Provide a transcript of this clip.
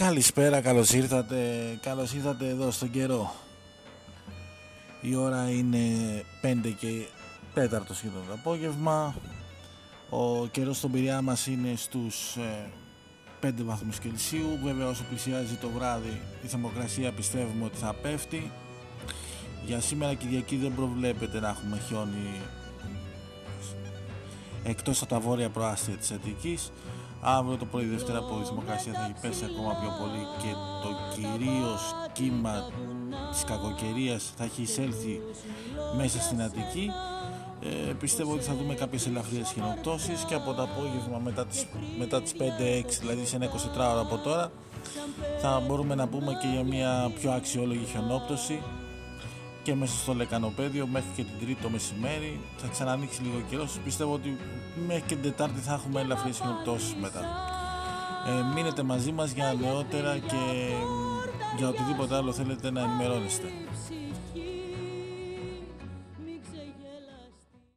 Καλησπέρα, καλώς ήρθατε, καλώς ήρθατε εδώ στον καιρό. Η ώρα είναι 5 και 4 σχεδόν το απόγευμα. Ο καιρός στον Πειραιά μας είναι στους 5 ε, βαθμούς Κελσίου. Βέβαια όσο πλησιάζει το βράδυ η θερμοκρασία πιστεύουμε ότι θα πέφτει. Για σήμερα Κυριακή δεν προβλέπεται να έχουμε χιόνι εκτός από τα βόρεια προάστια της Αττικής Αύριο το πρωί Δευτέρα από η θερμοκρασία θα έχει πέσει ακόμα πιο πολύ και το κυρίως κύμα της κακοκαιρίας θα έχει εισέλθει μέσα στην Αττική. Ε, πιστεύω ότι θα δούμε κάποιες ελαφριές χιονοπτώσεις και από το απόγευμα μετά τις, μετά τις 5-6 δηλαδή σε ένα 24 ώρα από τώρα θα μπορούμε να πούμε και για μια πιο αξιόλογη χιονόπτωση και μέσα στο λεκανοπέδιο μέχρι και την τρίτη το μεσημέρι. Θα ξανανοίξει λίγο καιρός. Πιστεύω ότι μέχρι και την Τετάρτη θα έχουμε ελαφριές χιονοπτώσεις μετά. Ε, μείνετε μαζί μας για νεότερα και για οτιδήποτε άλλο θέλετε να ενημερώνεστε